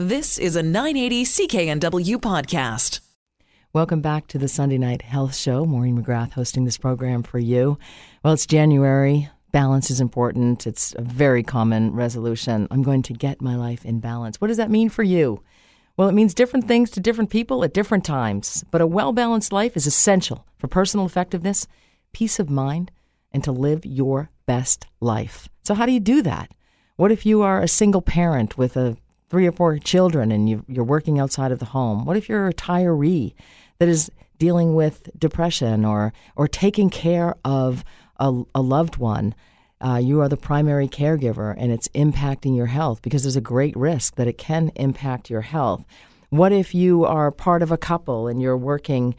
This is a 980 CKNW podcast. Welcome back to the Sunday Night Health Show. Maureen McGrath hosting this program for you. Well, it's January. Balance is important. It's a very common resolution. I'm going to get my life in balance. What does that mean for you? Well, it means different things to different people at different times, but a well balanced life is essential for personal effectiveness, peace of mind, and to live your best life. So, how do you do that? What if you are a single parent with a three or four children and you, you're working outside of the home? What if you're a retiree that is dealing with depression or or taking care of a, a loved one? Uh, you are the primary caregiver and it's impacting your health because there's a great risk that it can impact your health. What if you are part of a couple and you're working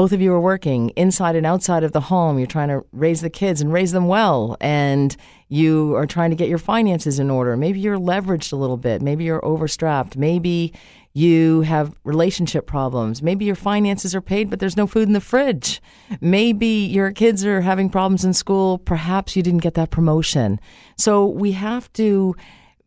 both of you are working inside and outside of the home. You're trying to raise the kids and raise them well, and you are trying to get your finances in order. Maybe you're leveraged a little bit. Maybe you're overstrapped. Maybe you have relationship problems. Maybe your finances are paid, but there's no food in the fridge. Maybe your kids are having problems in school. Perhaps you didn't get that promotion. So we have to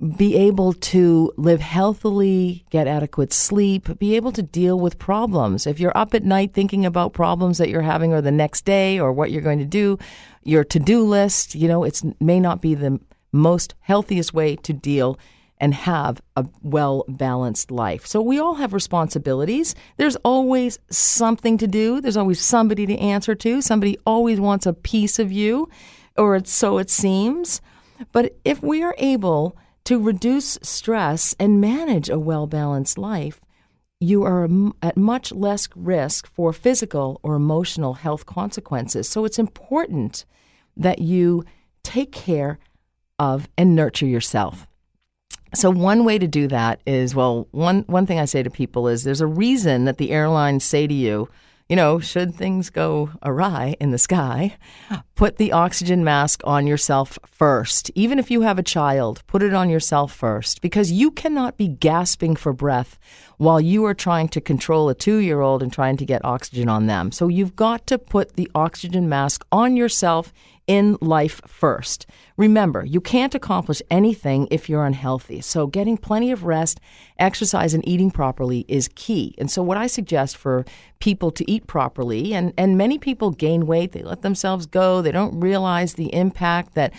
be able to live healthily, get adequate sleep, be able to deal with problems. If you're up at night thinking about problems that you're having or the next day or what you're going to do, your to-do list, you know, it may not be the most healthiest way to deal and have a well balanced life. So we all have responsibilities. There's always something to do. There's always somebody to answer to. Somebody always wants a piece of you, or so it seems. But if we are able to reduce stress and manage a well balanced life, you are at much less risk for physical or emotional health consequences. So it's important that you take care of and nurture yourself. So one way to do that is well, one one thing I say to people is there's a reason that the airlines say to you, you know, should things go awry in the sky, put the oxygen mask on yourself first. Even if you have a child, put it on yourself first because you cannot be gasping for breath while you are trying to control a two year old and trying to get oxygen on them. So you've got to put the oxygen mask on yourself in life first. Remember, you can't accomplish anything if you're unhealthy. So, getting plenty of rest, exercise, and eating properly is key. And so, what I suggest for people to eat properly, and, and many people gain weight, they let themselves go, they don't realize the impact that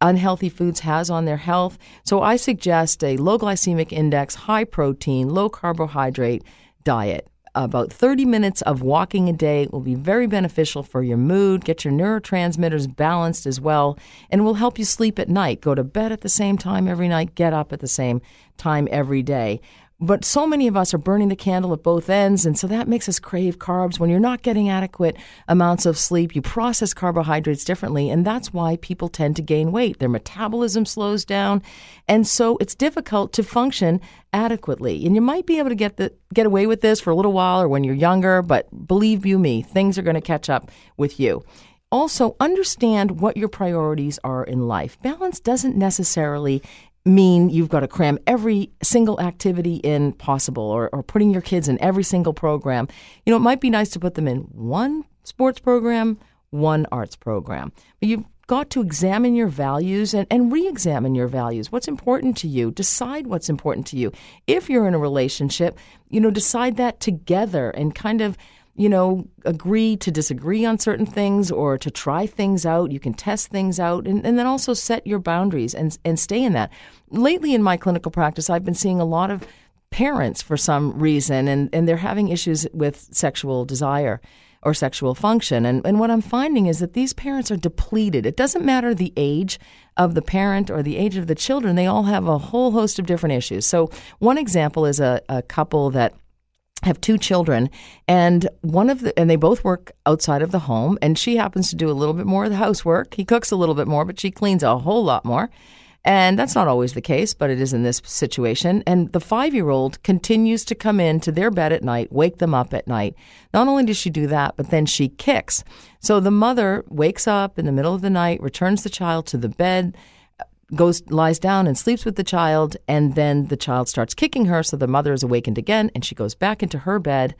unhealthy foods has on their health. So, I suggest a low glycemic index, high protein, low carbohydrate diet about 30 minutes of walking a day will be very beneficial for your mood, get your neurotransmitters balanced as well, and will help you sleep at night. Go to bed at the same time every night, get up at the same time every day. But so many of us are burning the candle at both ends, and so that makes us crave carbs. When you're not getting adequate amounts of sleep, you process carbohydrates differently, and that's why people tend to gain weight. Their metabolism slows down, and so it's difficult to function adequately. And you might be able to get the get away with this for a little while or when you're younger, but believe you me, things are going to catch up with you. Also, understand what your priorities are in life. Balance doesn't necessarily mean you've got to cram every single activity in possible or, or putting your kids in every single program. You know, it might be nice to put them in one sports program, one arts program. But you've got to examine your values and, and re examine your values. What's important to you? Decide what's important to you. If you're in a relationship, you know, decide that together and kind of you know, agree to disagree on certain things or to try things out. You can test things out and, and then also set your boundaries and, and stay in that. Lately in my clinical practice, I've been seeing a lot of parents for some reason and, and they're having issues with sexual desire or sexual function. And, and what I'm finding is that these parents are depleted. It doesn't matter the age of the parent or the age of the children, they all have a whole host of different issues. So, one example is a, a couple that have two children and one of the and they both work outside of the home and she happens to do a little bit more of the housework. He cooks a little bit more but she cleans a whole lot more. And that's not always the case but it is in this situation. And the 5-year-old continues to come in to their bed at night wake them up at night. Not only does she do that but then she kicks. So the mother wakes up in the middle of the night returns the child to the bed goes lies down and sleeps with the child and then the child starts kicking her so the mother is awakened again and she goes back into her bed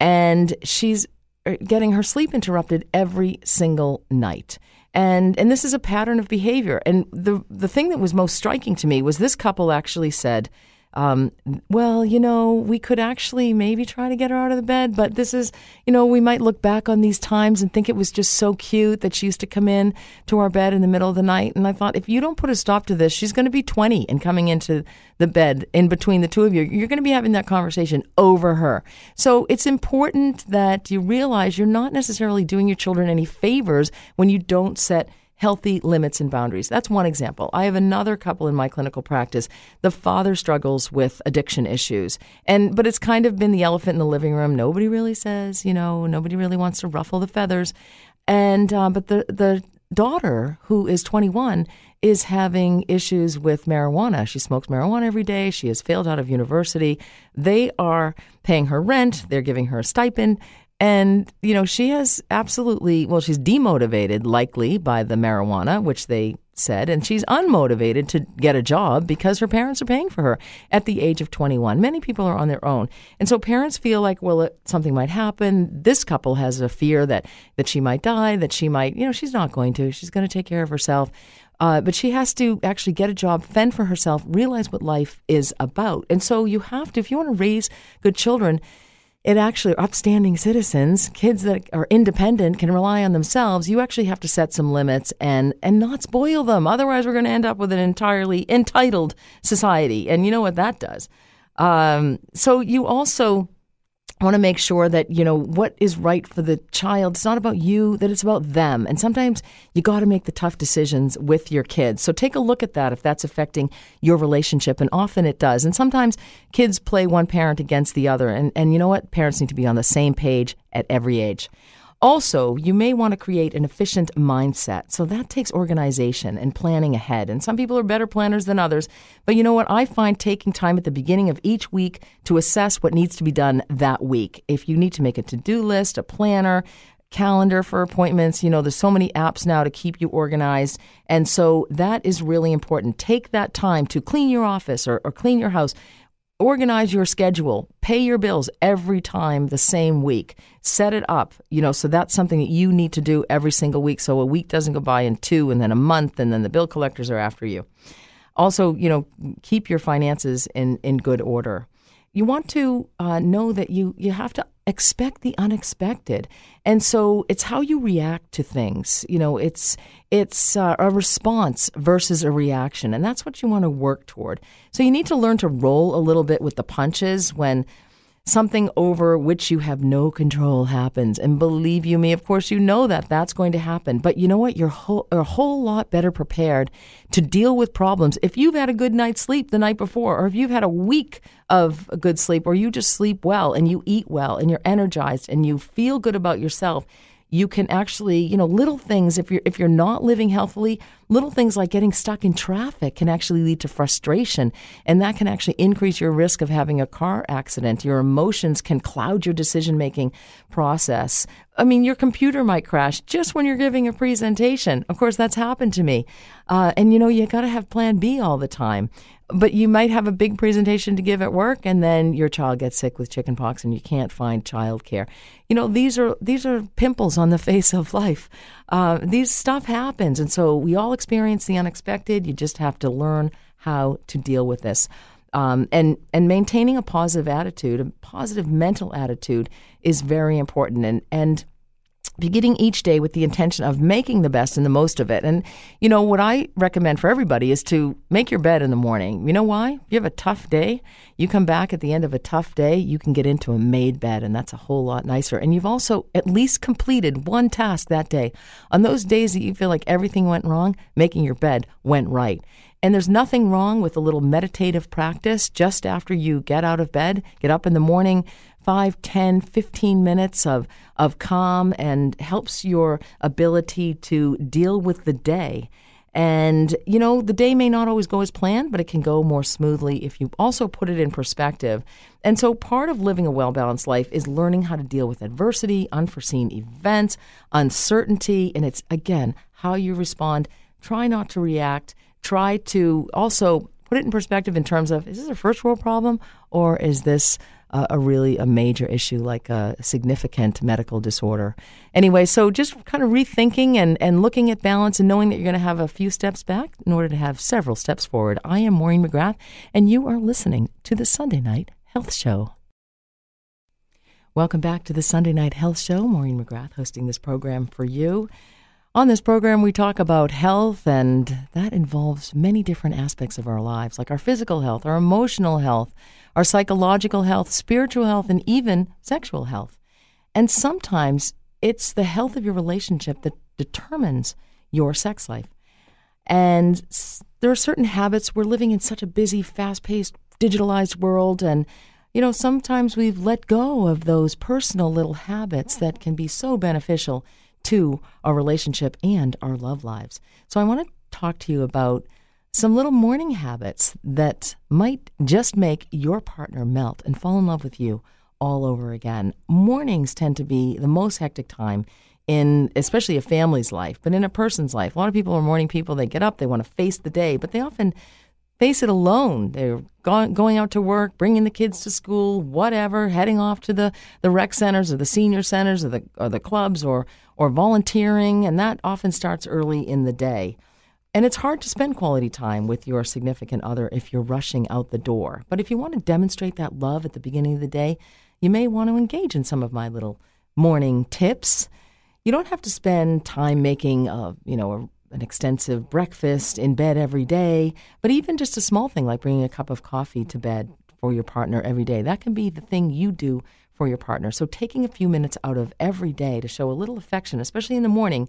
and she's er, getting her sleep interrupted every single night. And and this is a pattern of behavior. And the the thing that was most striking to me was this couple actually said um, well, you know, we could actually maybe try to get her out of the bed, but this is, you know, we might look back on these times and think it was just so cute that she used to come in to our bed in the middle of the night. And I thought, if you don't put a stop to this, she's going to be 20 and coming into the bed in between the two of you. You're going to be having that conversation over her. So it's important that you realize you're not necessarily doing your children any favors when you don't set healthy limits and boundaries. That's one example. I have another couple in my clinical practice. The father struggles with addiction issues. And but it's kind of been the elephant in the living room. Nobody really says, you know, nobody really wants to ruffle the feathers. And uh, but the the daughter who is 21 is having issues with marijuana. She smokes marijuana every day. She has failed out of university. They are paying her rent. They're giving her a stipend. And, you know, she has absolutely, well, she's demotivated likely by the marijuana, which they said, and she's unmotivated to get a job because her parents are paying for her at the age of 21. Many people are on their own. And so parents feel like, well, it, something might happen. This couple has a fear that, that she might die, that she might, you know, she's not going to. She's going to take care of herself. Uh, but she has to actually get a job, fend for herself, realize what life is about. And so you have to, if you want to raise good children, it actually upstanding citizens, kids that are independent, can rely on themselves. You actually have to set some limits and and not spoil them. Otherwise, we're going to end up with an entirely entitled society, and you know what that does. Um, so you also I want to make sure that, you know, what is right for the child. It's not about you, that it's about them. And sometimes you got to make the tough decisions with your kids. So take a look at that if that's affecting your relationship. And often it does. And sometimes kids play one parent against the other. And, and you know what? Parents need to be on the same page at every age. Also, you may want to create an efficient mindset. So that takes organization and planning ahead. And some people are better planners than others. But you know what? I find taking time at the beginning of each week to assess what needs to be done that week. If you need to make a to do list, a planner, calendar for appointments. You know, there's so many apps now to keep you organized. And so that is really important. Take that time to clean your office or, or clean your house organize your schedule, pay your bills every time the same week. Set it up, you know, so that's something that you need to do every single week. So a week doesn't go by in two and then a month and then the bill collectors are after you. Also, you know, keep your finances in, in good order. You want to uh, know that you, you have to expect the unexpected. And so it's how you react to things. You know, it's it's uh, a response versus a reaction, and that's what you want to work toward. So you need to learn to roll a little bit with the punches when something over which you have no control happens. And believe you me, of course, you know that that's going to happen. But you know what? You're whole, a whole lot better prepared to deal with problems if you've had a good night's sleep the night before, or if you've had a week of a good sleep, or you just sleep well and you eat well and you're energized and you feel good about yourself you can actually, you know, little things if you're if you're not living healthily, little things like getting stuck in traffic can actually lead to frustration and that can actually increase your risk of having a car accident. Your emotions can cloud your decision-making process. I mean, your computer might crash just when you're giving a presentation. Of course, that's happened to me. Uh, and you know, you got to have plan B all the time but you might have a big presentation to give at work and then your child gets sick with chickenpox and you can't find childcare. You know, these are these are pimples on the face of life. Uh, these stuff happens, and so we all experience the unexpected. You just have to learn how to deal with this. Um, and and maintaining a positive attitude, a positive mental attitude, is very important. And and beginning each day with the intention of making the best and the most of it. And, you know, what I recommend for everybody is to make your bed in the morning. You know why? You have a tough day, you come back at the end of a tough day, you can get into a made bed, and that's a whole lot nicer. And you've also at least completed one task that day. On those days that you feel like everything went wrong, making your bed went right. And there's nothing wrong with a little meditative practice just after you get out of bed, get up in the morning, 5, 10, 15 minutes of, of calm and helps your ability to deal with the day. And, you know, the day may not always go as planned, but it can go more smoothly if you also put it in perspective. And so, part of living a well balanced life is learning how to deal with adversity, unforeseen events, uncertainty. And it's, again, how you respond. Try not to react. Try to also put it in perspective in terms of is this a first world problem or is this a, a really a major issue like a significant medical disorder. Anyway, so just kind of rethinking and, and looking at balance and knowing that you're going to have a few steps back in order to have several steps forward. I am Maureen McGrath, and you are listening to the Sunday Night Health Show. Welcome back to the Sunday Night Health Show. Maureen McGrath hosting this program for you. On this program, we talk about health, and that involves many different aspects of our lives, like our physical health, our emotional health, our psychological health, spiritual health, and even sexual health. And sometimes it's the health of your relationship that determines your sex life. And there are certain habits. We're living in such a busy, fast paced, digitalized world, and you know, sometimes we've let go of those personal little habits that can be so beneficial to our relationship and our love lives. So I want to talk to you about some little morning habits that might just make your partner melt and fall in love with you all over again. Mornings tend to be the most hectic time in especially a family's life, but in a person's life. A lot of people are morning people. They get up, they want to face the day, but they often face it alone. They're going out to work, bringing the kids to school, whatever, heading off to the, the rec centers or the senior centers or the, or the clubs or, or volunteering, and that often starts early in the day. And it's hard to spend quality time with your significant other if you're rushing out the door. But if you want to demonstrate that love at the beginning of the day, you may want to engage in some of my little morning tips. You don't have to spend time making a, you know, a an extensive breakfast in bed every day, but even just a small thing like bringing a cup of coffee to bed for your partner every day, that can be the thing you do for your partner. So taking a few minutes out of every day to show a little affection, especially in the morning,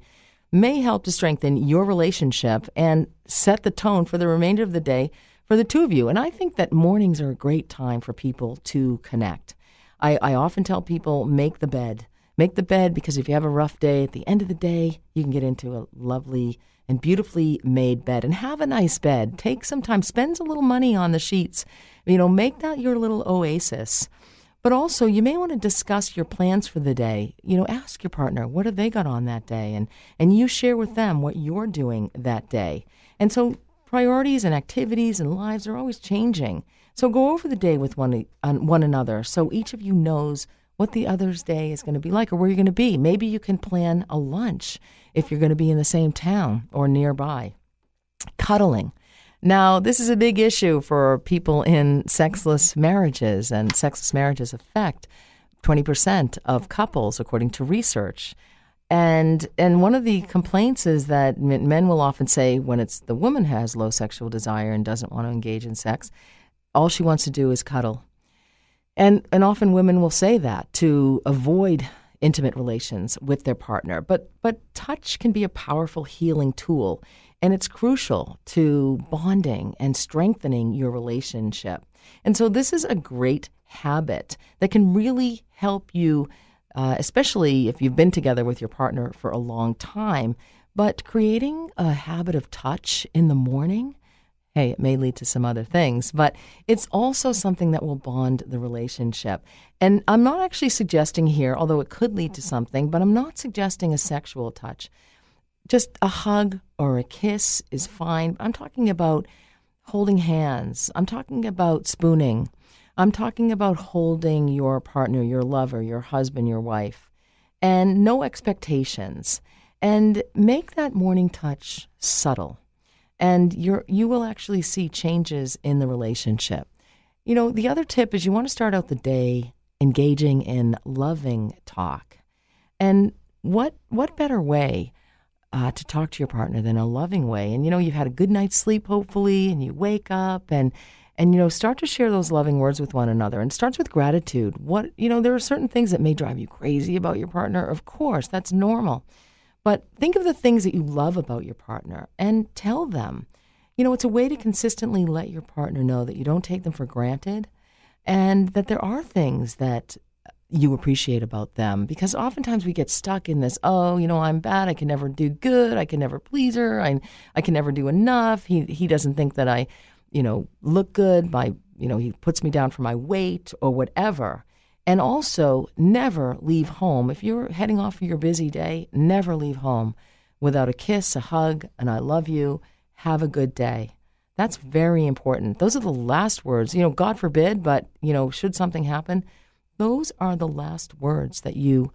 may help to strengthen your relationship and set the tone for the remainder of the day for the two of you. And I think that mornings are a great time for people to connect. I, I often tell people make the bed Make the bed because if you have a rough day, at the end of the day, you can get into a lovely and beautifully made bed and have a nice bed. Take some time, spend a little money on the sheets. You know, make that your little oasis. But also, you may want to discuss your plans for the day. You know, ask your partner, what have they got on that day? And, and you share with them what you're doing that day. And so, priorities and activities and lives are always changing. So, go over the day with one, uh, one another so each of you knows what the other's day is going to be like or where you're going to be. Maybe you can plan a lunch if you're going to be in the same town or nearby. Cuddling. Now, this is a big issue for people in sexless marriages, and sexless marriages affect 20% of couples, according to research. And and one of the complaints is that men will often say when it's the woman has low sexual desire and doesn't want to engage in sex, all she wants to do is cuddle. And, and often women will say that to avoid intimate relations with their partner. But, but touch can be a powerful healing tool, and it's crucial to bonding and strengthening your relationship. And so, this is a great habit that can really help you, uh, especially if you've been together with your partner for a long time. But creating a habit of touch in the morning hey, it may lead to some other things, but it's also something that will bond the relationship. And I'm not actually suggesting here, although it could lead to something, but I'm not suggesting a sexual touch. Just a hug or a kiss is fine. I'm talking about holding hands. I'm talking about spooning. I'm talking about holding your partner, your lover, your husband, your wife, and no expectations. And make that morning touch subtle and you're you will actually see changes in the relationship. You know, the other tip is you want to start out the day engaging in loving talk. And what what better way uh, to talk to your partner than a loving way? And you know, you've had a good night's sleep, hopefully, and you wake up and and you know start to share those loving words with one another and starts with gratitude what you know there are certain things that may drive you crazy about your partner of course that's normal but think of the things that you love about your partner and tell them. You know, it's a way to consistently let your partner know that you don't take them for granted and that there are things that you appreciate about them because oftentimes we get stuck in this oh you know i'm bad i can never do good i can never please her i, I can never do enough he, he doesn't think that i you know look good by you know he puts me down for my weight or whatever and also, never leave home. If you're heading off for your busy day, never leave home without a kiss, a hug, and I love you. Have a good day. That's very important. Those are the last words. You know, God forbid, but, you know, should something happen, those are the last words that you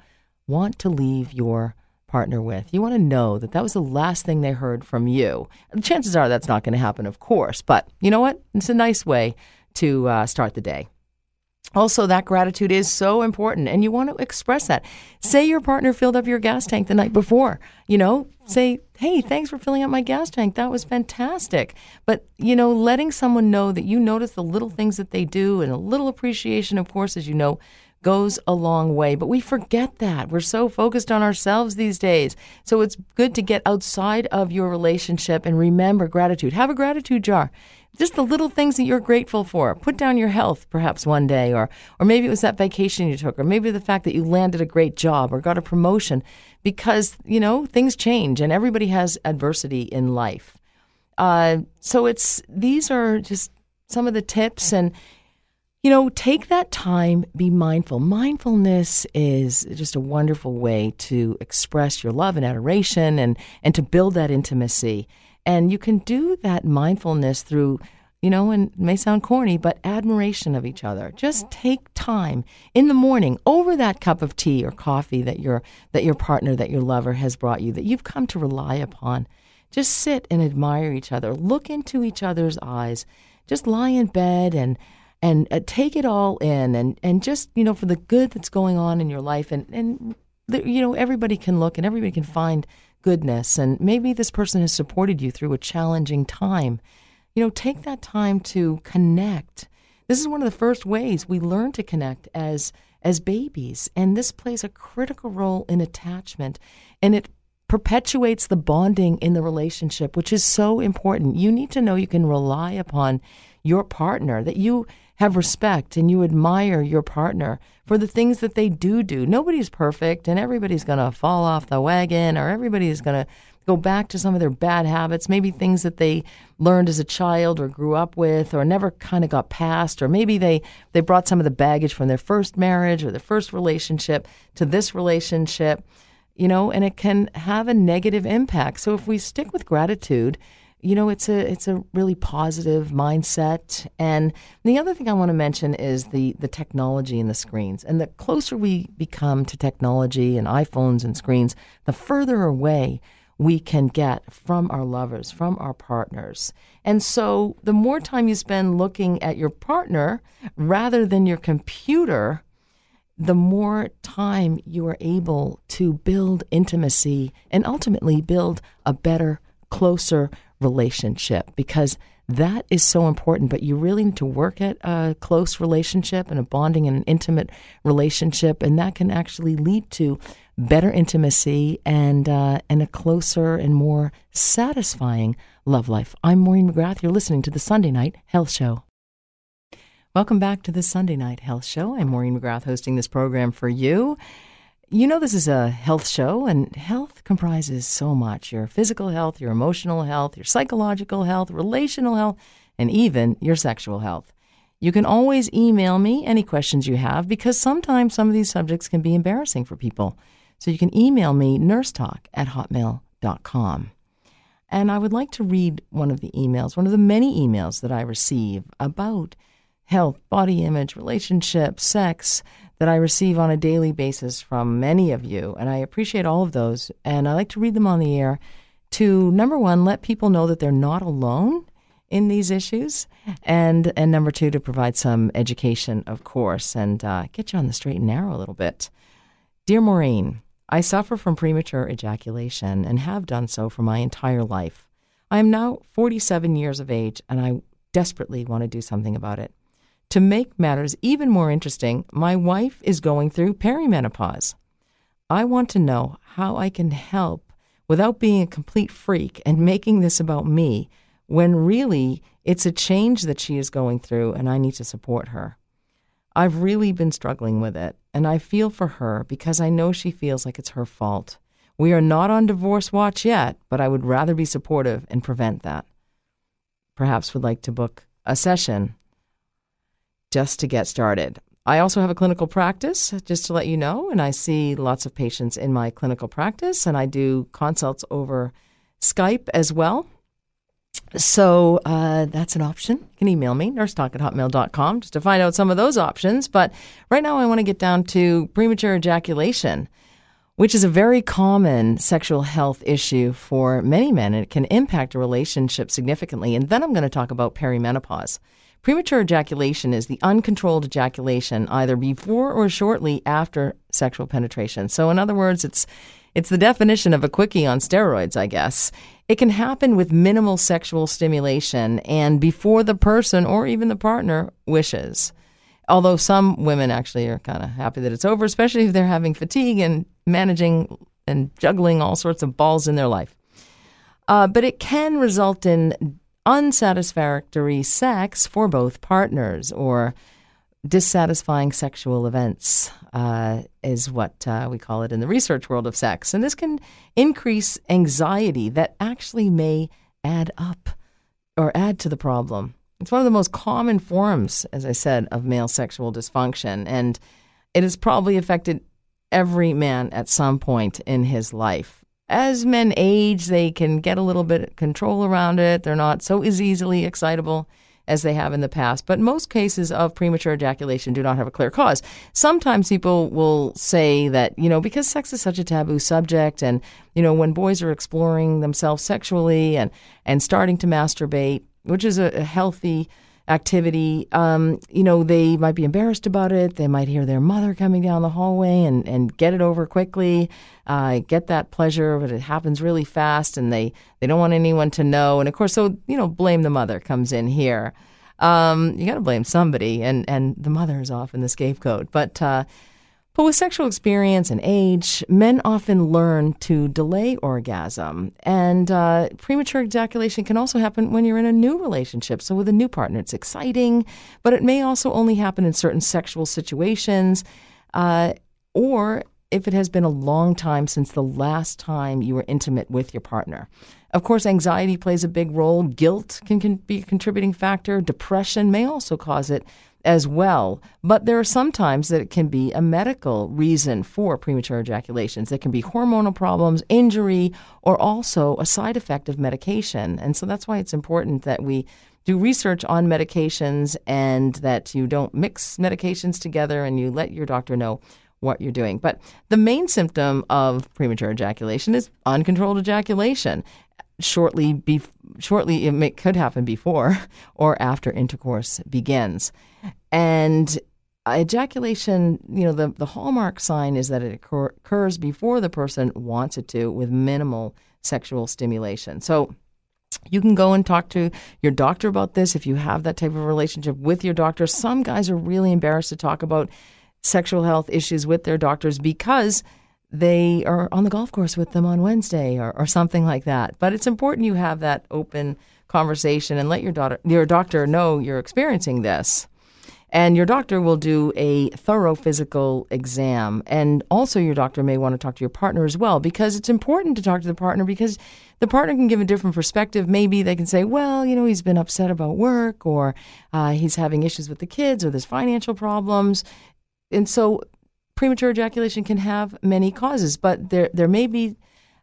want to leave your partner with. You want to know that that was the last thing they heard from you. Chances are that's not going to happen, of course, but you know what? It's a nice way to uh, start the day. Also, that gratitude is so important, and you want to express that. Say your partner filled up your gas tank the night before. You know, say, hey, thanks for filling up my gas tank. That was fantastic. But, you know, letting someone know that you notice the little things that they do and a little appreciation, of course, as you know, goes a long way. But we forget that. We're so focused on ourselves these days. So it's good to get outside of your relationship and remember gratitude. Have a gratitude jar just the little things that you're grateful for. Put down your health perhaps one day or or maybe it was that vacation you took or maybe the fact that you landed a great job or got a promotion because, you know, things change and everybody has adversity in life. Uh, so it's these are just some of the tips and you know, take that time, be mindful. Mindfulness is just a wonderful way to express your love and adoration and, and to build that intimacy. And you can do that mindfulness through, you know, and may sound corny, but admiration of each other. Just take time in the morning over that cup of tea or coffee that your that your partner, that your lover has brought you, that you've come to rely upon. Just sit and admire each other. Look into each other's eyes. Just lie in bed and and uh, take it all in and and just you know for the good that's going on in your life and and you know everybody can look and everybody can find goodness. And maybe this person has supported you through a challenging time. You know, take that time to connect. This is one of the first ways we learn to connect as as babies, and this plays a critical role in attachment, and it perpetuates the bonding in the relationship, which is so important. You need to know you can rely upon your partner, that you have respect and you admire your partner for the things that they do do. Nobody's perfect and everybody's going to fall off the wagon or everybody's going to go back to some of their bad habits, maybe things that they learned as a child or grew up with or never kind of got past or maybe they they brought some of the baggage from their first marriage or their first relationship to this relationship, you know, and it can have a negative impact. So if we stick with gratitude, you know, it's a it's a really positive mindset. And the other thing I want to mention is the the technology and the screens. And the closer we become to technology and iPhones and screens, the further away we can get from our lovers, from our partners. And so the more time you spend looking at your partner rather than your computer, the more time you are able to build intimacy and ultimately build a better, closer relationship because that is so important. But you really need to work at a close relationship and a bonding and an intimate relationship, and that can actually lead to better intimacy and uh, and a closer and more satisfying love life. I'm Maureen McGrath. You're listening to the Sunday Night Health Show. Welcome back to the Sunday Night Health Show. I'm Maureen McGrath hosting this program for you. You know, this is a health show, and health comprises so much your physical health, your emotional health, your psychological health, relational health, and even your sexual health. You can always email me any questions you have because sometimes some of these subjects can be embarrassing for people. So you can email me nursetalk at hotmail.com. And I would like to read one of the emails, one of the many emails that I receive about health, body image, relationships, sex, that I receive on a daily basis from many of you, and I appreciate all of those. And I like to read them on the air to number one, let people know that they're not alone in these issues, and and number two, to provide some education, of course, and uh, get you on the straight and narrow a little bit. Dear Maureen, I suffer from premature ejaculation and have done so for my entire life. I am now 47 years of age, and I desperately want to do something about it. To make matters even more interesting, my wife is going through perimenopause. I want to know how I can help without being a complete freak and making this about me when really it's a change that she is going through and I need to support her. I've really been struggling with it, and I feel for her because I know she feels like it's her fault. We are not on divorce watch yet, but I would rather be supportive and prevent that. Perhaps would like to book a session just to get started. I also have a clinical practice, just to let you know, and I see lots of patients in my clinical practice, and I do consults over Skype as well. so uh, that's an option. You can email me, nursetalk at hotmail.com, just to find out some of those options. But right now, I want to get down to premature ejaculation, which is a very common sexual health issue for many men, and it can impact a relationship significantly. And then I'm going to talk about perimenopause. Premature ejaculation is the uncontrolled ejaculation either before or shortly after sexual penetration. So, in other words, it's it's the definition of a quickie on steroids, I guess. It can happen with minimal sexual stimulation and before the person or even the partner wishes. Although some women actually are kind of happy that it's over, especially if they're having fatigue and managing and juggling all sorts of balls in their life. Uh, but it can result in unsatisfactory sex for both partners or dissatisfying sexual events uh, is what uh, we call it in the research world of sex. And this can increase anxiety that actually may add up or add to the problem. It's one of the most common forms, as I said, of male sexual dysfunction. And it has probably affected every man at some point in his life. As men age, they can get a little bit of control around it. They're not so as easily excitable as they have in the past. But most cases of premature ejaculation do not have a clear cause. Sometimes people will say that, you know, because sex is such a taboo subject and, you know, when boys are exploring themselves sexually and, and starting to masturbate, which is a, a healthy activity, um, you know, they might be embarrassed about it. They might hear their mother coming down the hallway and, and get it over quickly, uh, get that pleasure, but it happens really fast and they, they don't want anyone to know. And of course, so, you know, blame the mother comes in here. Um, you got to blame somebody, and, and the mother is often the scapegoat. But uh, but with sexual experience and age, men often learn to delay orgasm. And uh, premature ejaculation can also happen when you're in a new relationship. So, with a new partner, it's exciting, but it may also only happen in certain sexual situations uh, or if it has been a long time since the last time you were intimate with your partner. Of course, anxiety plays a big role. Guilt can, can be a contributing factor. Depression may also cause it as well. But there are some times that it can be a medical reason for premature ejaculations. It can be hormonal problems, injury, or also a side effect of medication. And so that's why it's important that we do research on medications and that you don't mix medications together and you let your doctor know what you're doing. But the main symptom of premature ejaculation is uncontrolled ejaculation shortly be, shortly it may, could happen before or after intercourse begins. And ejaculation you know the, the hallmark sign is that it occur, occurs before the person wants it to with minimal sexual stimulation. So you can go and talk to your doctor about this if you have that type of relationship with your doctor. Some guys are really embarrassed to talk about sexual health issues with their doctors because they are on the golf course with them on Wednesday or, or something like that. But it's important you have that open conversation and let your daughter your doctor know you're experiencing this. And your doctor will do a thorough physical exam. And also, your doctor may want to talk to your partner as well because it's important to talk to the partner because the partner can give a different perspective. Maybe they can say, well, you know, he's been upset about work or uh, he's having issues with the kids or there's financial problems. And so premature ejaculation can have many causes, but there, there may be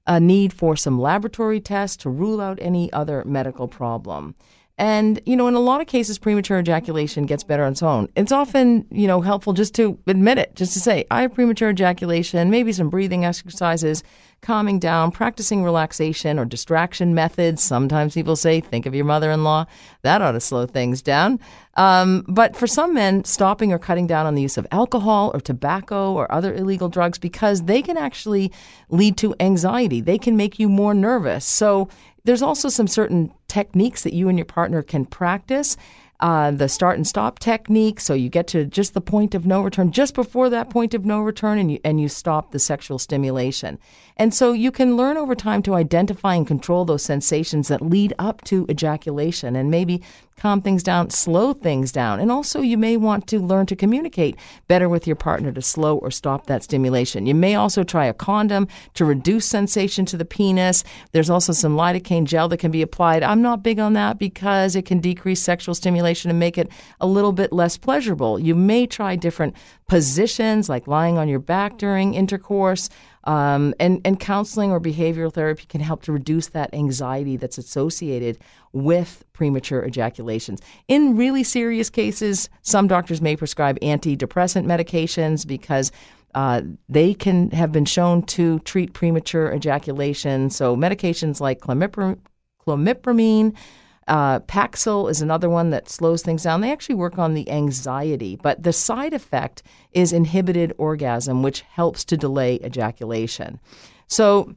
a need for some laboratory tests to rule out any other medical problem. And, you know, in a lot of cases, premature ejaculation gets better on its own. It's often, you know, helpful just to admit it, just to say, I have premature ejaculation, maybe some breathing exercises, calming down, practicing relaxation or distraction methods. Sometimes people say, think of your mother in law. That ought to slow things down. Um, but for some men, stopping or cutting down on the use of alcohol or tobacco or other illegal drugs because they can actually lead to anxiety. They can make you more nervous. So there's also some certain techniques that you and your partner can practice. Uh, the start and stop technique, so you get to just the point of no return, just before that point of no return, and you and you stop the sexual stimulation. And so you can learn over time to identify and control those sensations that lead up to ejaculation, and maybe calm things down, slow things down. And also, you may want to learn to communicate better with your partner to slow or stop that stimulation. You may also try a condom to reduce sensation to the penis. There's also some lidocaine gel that can be applied. I'm not big on that because it can decrease sexual stimulation and make it a little bit less pleasurable. You may try different positions like lying on your back during intercourse Um, and, and counseling or behavioral therapy can help to reduce that anxiety that's associated with premature ejaculations. In really serious cases, some doctors may prescribe antidepressant medications because uh, they can have been shown to treat premature ejaculation. So medications like clomipramine, clomipramine uh, Paxil is another one that slows things down. They actually work on the anxiety, but the side effect is inhibited orgasm, which helps to delay ejaculation. So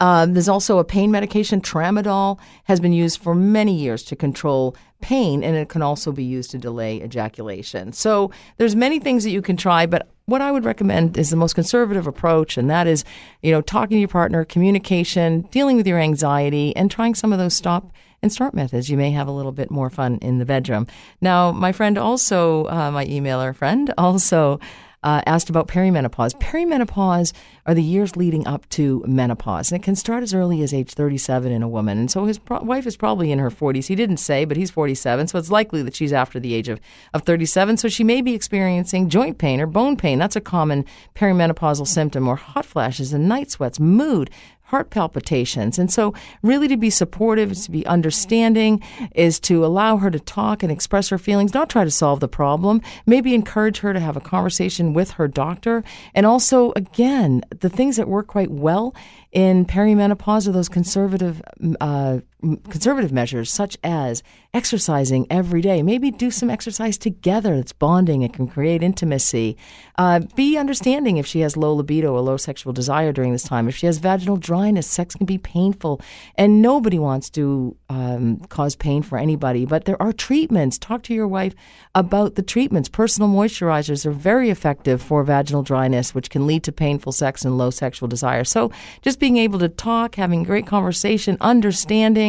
um, there's also a pain medication. Tramadol has been used for many years to control pain, and it can also be used to delay ejaculation. So there's many things that you can try, but what I would recommend is the most conservative approach, and that is, you know, talking to your partner, communication, dealing with your anxiety, and trying some of those stop and start methods. You may have a little bit more fun in the bedroom. Now, my friend also, uh, my emailer friend, also uh, asked about perimenopause. Perimenopause are the years leading up to menopause, and it can start as early as age 37 in a woman. And so his pro- wife is probably in her 40s. He didn't say, but he's 47, so it's likely that she's after the age of, of 37. So she may be experiencing joint pain or bone pain. That's a common perimenopausal symptom, or hot flashes and night sweats, mood, heart palpitations. And so, really, to be supportive, to be understanding, is to allow her to talk and express her feelings, not try to solve the problem, maybe encourage her to have a conversation with her doctor. And also, again, the things that work quite well in perimenopause are those conservative uh, conservative measures such as exercising every day. Maybe do some exercise together. It's bonding. It can create intimacy. Uh, be understanding if she has low libido or low sexual desire during this time. If she has vaginal dryness, sex can be painful, and nobody wants to um, cause pain for anybody. But there are treatments. Talk to your wife about the treatments. Personal moisturizers are very effective for vaginal dryness, which can lead to painful sex and low sexual desire. So just being able to talk, having great conversation, understanding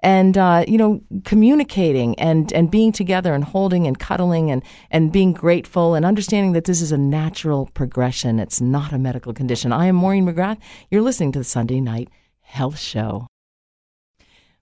and uh, you know communicating and and being together and holding and cuddling and and being grateful and understanding that this is a natural progression. It's not a medical condition. I am Maureen McGrath. You're listening to the Sunday Night Health Show.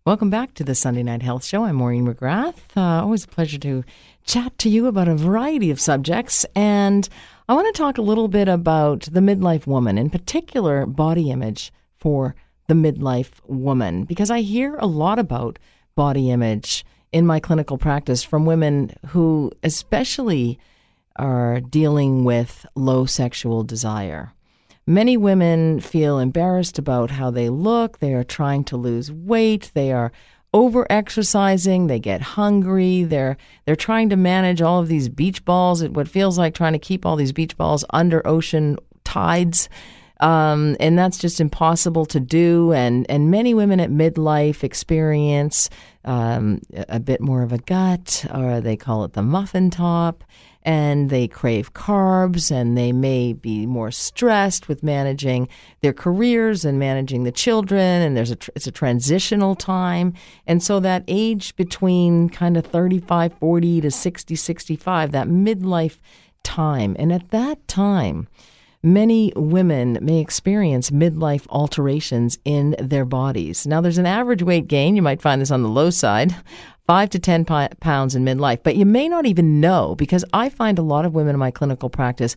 Welcome back to the Sunday Night Health Show. I'm Maureen McGrath. Uh, always a pleasure to chat to you about a variety of subjects. And I want to talk a little bit about the midlife woman, in particular, body image for the midlife woman because I hear a lot about body image in my clinical practice from women who, especially, are dealing with low sexual desire. Many women feel embarrassed about how they look. They are trying to lose weight. They are over exercising. They get hungry. They're they're trying to manage all of these beach balls. What feels like trying to keep all these beach balls under ocean tides. Um, and that's just impossible to do. And, and many women at midlife experience um, a bit more of a gut, or they call it the muffin top, and they crave carbs, and they may be more stressed with managing their careers and managing the children. And there's a tr- it's a transitional time, and so that age between kind of 35, 40 to 60, 65, that midlife time, and at that time many women may experience midlife alterations in their bodies. Now, there's an average weight gain. You might find this on the low side. Five to 10 pounds in midlife, but you may not even know because I find a lot of women in my clinical practice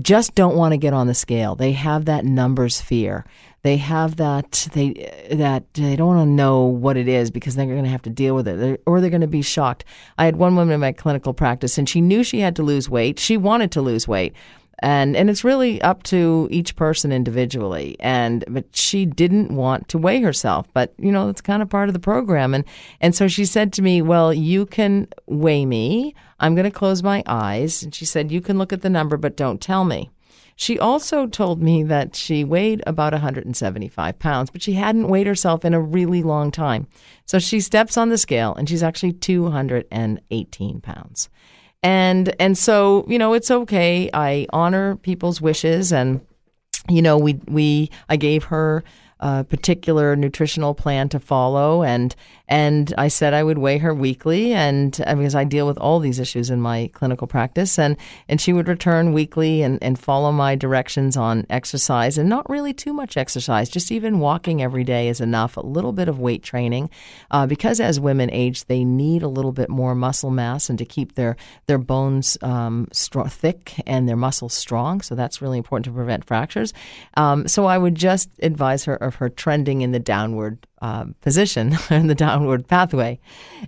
just don't want to get on the scale. They have that numbers fear. They have that they that they don't want to know what it is because they're going to have to deal with it or they're going to be shocked. I had one woman in my clinical practice and she knew she had to lose weight. She wanted to lose weight, and and it's really up to each person individually. And but she didn't want to weigh herself but you know that's kind of part of the program. And and so she said to me well you can weigh me. I'm going to close my eyes. And she said you can look at the number but don't tell me. She also told me that she weighed about 175 pounds, but she hadn't weighed herself in a really long time. So she steps on the scale and she's actually 218 pounds. And and so, you know, it's okay. I honor people's wishes and you know, we we I gave her a particular nutritional plan to follow, and and I said I would weigh her weekly, and because I deal with all these issues in my clinical practice, and and she would return weekly and and follow my directions on exercise, and not really too much exercise, just even walking every day is enough. A little bit of weight training, uh, because as women age, they need a little bit more muscle mass, and to keep their their bones um, thick and their muscles strong. So that's really important to prevent fractures. Um, so I would just advise her of her trending in the downward uh, position in the downward pathway.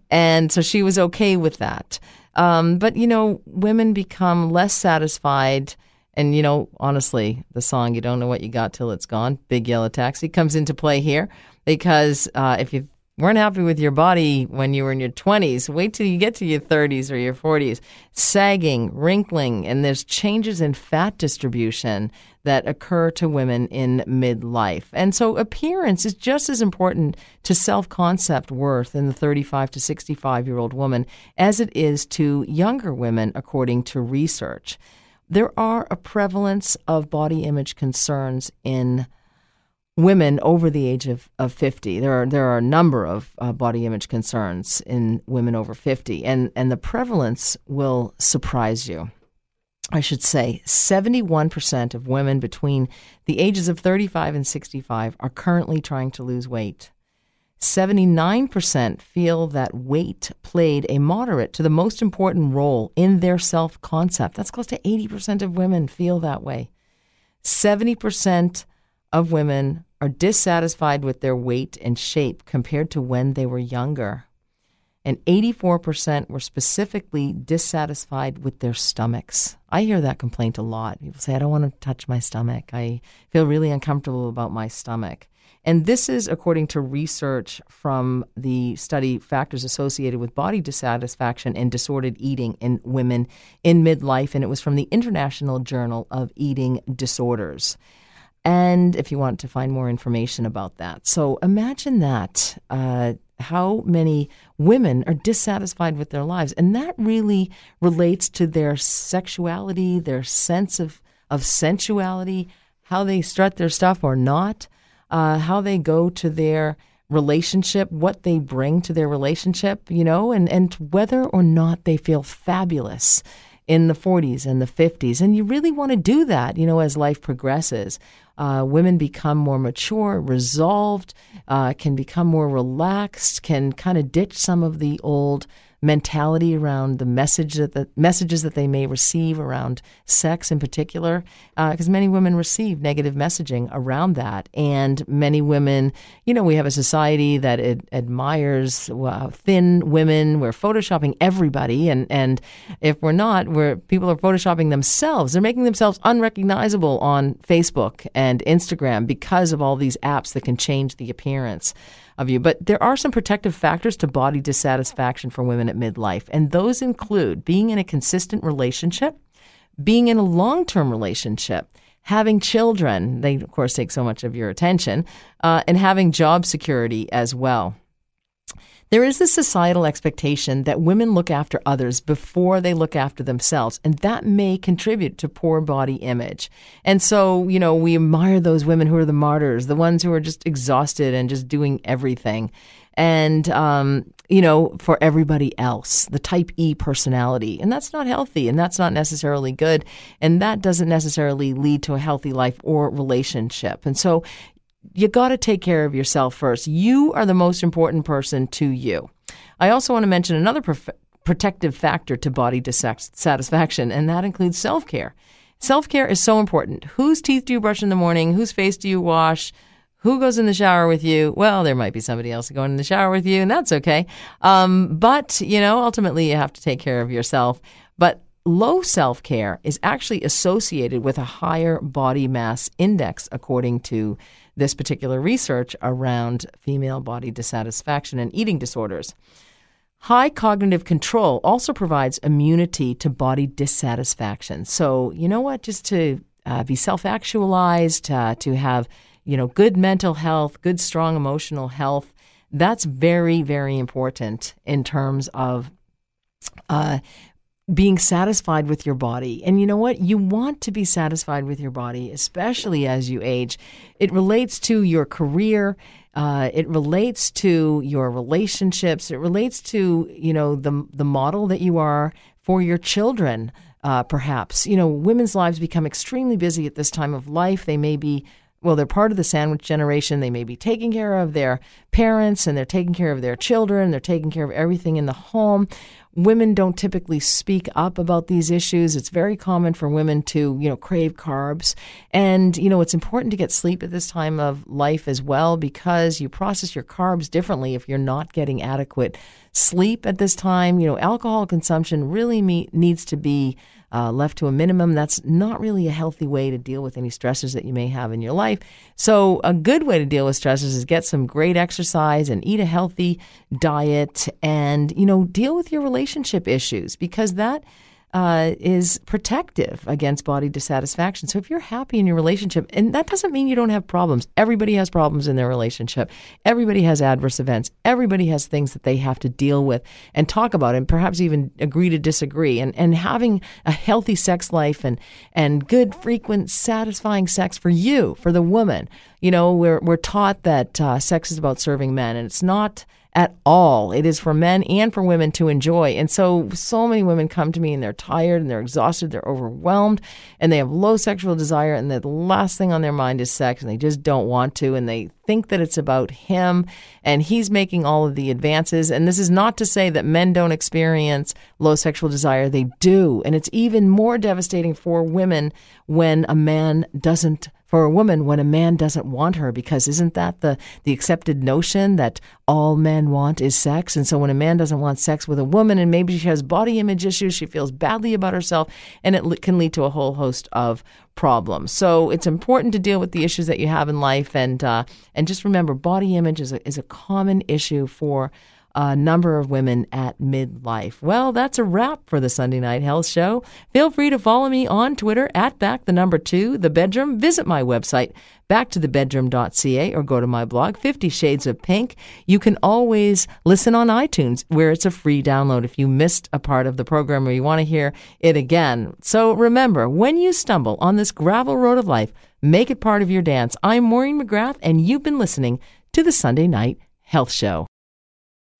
And so she was okay with that. Um, but, you know, women become less satisfied. And, you know, honestly, the song, You Don't Know What You Got Till It's Gone, Big Yellow Taxi, comes into play here because uh, if you weren't happy with your body when you were in your 20s, wait till you get to your 30s or your 40s. Sagging, wrinkling, and there's changes in fat distribution that occur to women in midlife. And so appearance is just as important to self concept worth in the 35 to 65 year old woman as it is to younger women, according to research. There are a prevalence of body image concerns in women over the age of, of 50. There are there are a number of uh, body image concerns in women over 50 and and the prevalence will surprise you. I should say 71% of women between the ages of 35 and 65 are currently trying to lose weight. 79% feel that weight played a moderate to the most important role in their self concept. That's close to 80% of women feel that way. 70% of women are dissatisfied with their weight and shape compared to when they were younger. And 84% were specifically dissatisfied with their stomachs. I hear that complaint a lot. People say, I don't want to touch my stomach. I feel really uncomfortable about my stomach. And this is according to research from the study Factors Associated with Body Dissatisfaction and Disordered Eating in Women in Midlife. And it was from the International Journal of Eating Disorders and if you want to find more information about that. So imagine that. Uh, how many women are dissatisfied with their lives. And that really relates to their sexuality, their sense of, of sensuality, how they strut their stuff or not, uh, how they go to their relationship, what they bring to their relationship, you know, and, and whether or not they feel fabulous in the 40s and the 50s. And you really want to do that, you know, as life progresses. Uh, women become more mature, resolved, uh, can become more relaxed, can kind of ditch some of the old mentality around the message that the messages that they may receive around sex in particular, because uh, many women receive negative messaging around that, and many women, you know, we have a society that admires thin women. We're photoshopping everybody, and and if we're not, where people are photoshopping themselves. They're making themselves unrecognizable on Facebook and Instagram because of all these apps that can change the appearance of you. But there are some protective factors to body dissatisfaction for women at midlife, and those include being in a consistent relationship, being in a long term relationship, having children, they of course take so much of your attention, uh, and having job security as well. There is this societal expectation that women look after others before they look after themselves, and that may contribute to poor body image. And so, you know, we admire those women who are the martyrs, the ones who are just exhausted and just doing everything. And, um, you know, for everybody else, the type E personality. And that's not healthy and that's not necessarily good. And that doesn't necessarily lead to a healthy life or relationship. And so you got to take care of yourself first. You are the most important person to you. I also want to mention another prof- protective factor to body dissatisfaction, and that includes self care. Self care is so important. Whose teeth do you brush in the morning? Whose face do you wash? Who goes in the shower with you? Well, there might be somebody else going in the shower with you, and that's okay. Um, but, you know, ultimately you have to take care of yourself. But low self care is actually associated with a higher body mass index, according to this particular research around female body dissatisfaction and eating disorders. High cognitive control also provides immunity to body dissatisfaction. So, you know what? Just to uh, be self actualized, uh, to have you know good mental health, good strong emotional health, that's very very important in terms of uh, being satisfied with your body. And you know what? You want to be satisfied with your body, especially as you age. It relates to your career. Uh, it relates to your relationships. It relates to you know the the model that you are for your children. Uh, perhaps you know women's lives become extremely busy at this time of life. They may be well, they're part of the sandwich generation. They may be taking care of their parents and they're taking care of their children. They're taking care of everything in the home. Women don't typically speak up about these issues. It's very common for women to, you know, crave carbs. And, you know, it's important to get sleep at this time of life as well because you process your carbs differently if you're not getting adequate sleep at this time. You know, alcohol consumption really me- needs to be uh, left to a minimum. That's not really a healthy way to deal with any stressors that you may have in your life. So, a good way to deal with stressors is get some great exercise and eat a healthy diet and, you know, deal with your relationship issues because that uh, is protective against body dissatisfaction. So if you're happy in your relationship, and that doesn't mean you don't have problems. Everybody has problems in their relationship. Everybody has adverse events. Everybody has things that they have to deal with and talk about, and perhaps even agree to disagree. And and having a healthy sex life and and good, frequent, satisfying sex for you, for the woman. You know, we're we're taught that uh, sex is about serving men, and it's not at all. It is for men and for women to enjoy. And so, so many women come to me and they're tired and they're exhausted, they're overwhelmed, and they have low sexual desire. And the last thing on their mind is sex, and they just don't want to. And they think that it's about him, and he's making all of the advances. And this is not to say that men don't experience low sexual desire, they do. And it's even more devastating for women when a man doesn't for a woman when a man doesn't want her because isn't that the the accepted notion that all men want is sex? And so when a man doesn't want sex with a woman and maybe she has body image issues she feels badly about herself and it can lead to a whole host of problems. So it's important to deal with the issues that you have in life and uh, and just remember body image is a, is a common issue for a number of women at midlife. Well, that's a wrap for the Sunday Night Health Show. Feel free to follow me on Twitter at back the number two, the bedroom. Visit my website, backtothebedroom.ca, or go to my blog, Fifty Shades of Pink. You can always listen on iTunes, where it's a free download if you missed a part of the program or you want to hear it again. So remember, when you stumble on this gravel road of life, make it part of your dance. I'm Maureen McGrath, and you've been listening to the Sunday Night Health Show.